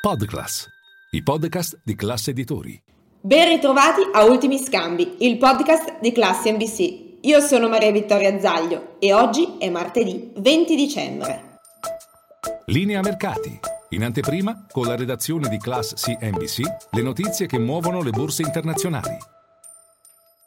Podclass, i podcast di classe editori. Ben ritrovati a Ultimi Scambi, il podcast di classe NBC. Io sono Maria Vittoria Zaglio e oggi è martedì 20 dicembre. Linea mercati. In anteprima, con la redazione di Class CNBC, le notizie che muovono le borse internazionali.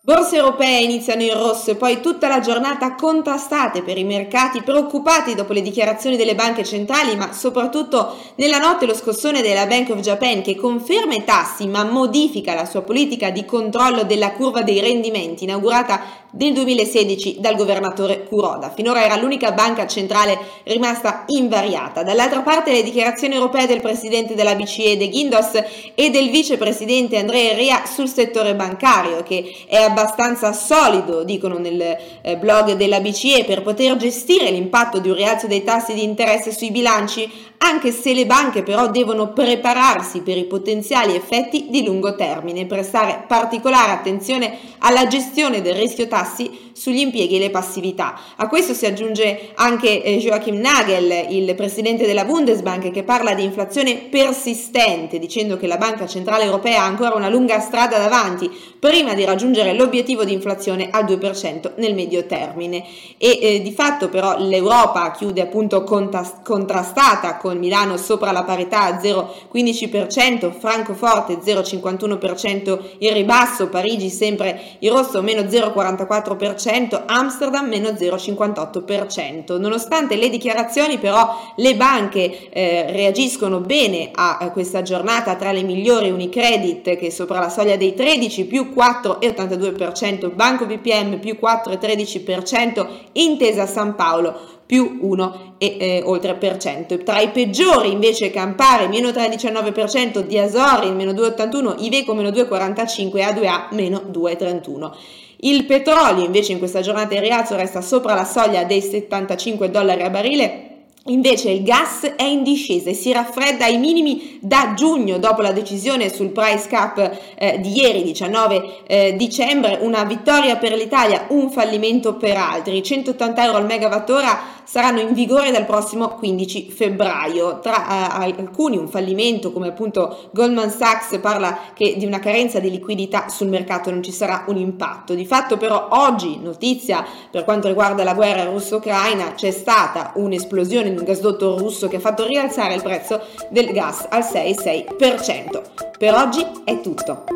Borse europee iniziano in rosso e poi tutta la giornata contrastate per i mercati preoccupati dopo le dichiarazioni delle banche centrali, ma soprattutto nella notte lo scossone della Bank of Japan che conferma i tassi ma modifica la sua politica di controllo della curva dei rendimenti inaugurata nel 2016 dal governatore Kuroda. Finora era l'unica banca centrale rimasta invariata. Dall'altra parte le dichiarazioni europee del presidente della BCE De Guindos e del vicepresidente Andrea Ria sul settore bancario che è abbastanza solido, dicono nel eh, blog della BCE, per poter gestire l'impatto di un rialzo dei tassi di interesse sui bilanci, anche se le banche però devono prepararsi per i potenziali effetti di lungo termine, prestare particolare attenzione alla gestione del rischio tassi sugli impieghi e le passività. A questo si aggiunge anche eh, Joachim Nagel, il presidente della Bundesbank, che parla di inflazione persistente, dicendo che la Banca Centrale Europea ha ancora una lunga strada davanti prima di raggiungere l'obiettivo di inflazione al 2% nel medio termine. E eh, di fatto però l'Europa chiude appunto contrastata con Milano sopra la parità a 0,15%, Francoforte 0,51% il ribasso, Parigi sempre il rosso meno 0,44%, 0,4%, Amsterdam meno 0,58%. Nonostante le dichiarazioni però le banche eh, reagiscono bene a, a, questa giornata tra le migliori Unicredit che è sopra la soglia dei 13 più 4,82%, Banco BPM più 4,13%, Intesa San Paolo più 1 e eh, oltre per cento. Tra i peggiori invece Campare meno 3,19%, di Asori meno 2,81%, Iveco meno 2,45% e A2A meno 2,31%. Il petrolio invece in questa giornata in rialzo resta sopra la soglia dei 75 dollari a barile Invece il gas è in discesa e si raffredda ai minimi da giugno dopo la decisione sul price cap eh, di ieri 19 eh, dicembre, una vittoria per l'Italia, un fallimento per altri. 180 euro al megawattora saranno in vigore dal prossimo 15 febbraio. Tra eh, alcuni un fallimento come appunto Goldman Sachs parla che di una carenza di liquidità sul mercato non ci sarà un impatto. Di fatto però oggi notizia per quanto riguarda la guerra russo-ucraina c'è stata un'esplosione un gasdotto russo che ha fatto rialzare il prezzo del gas al 6,6%. Per oggi è tutto.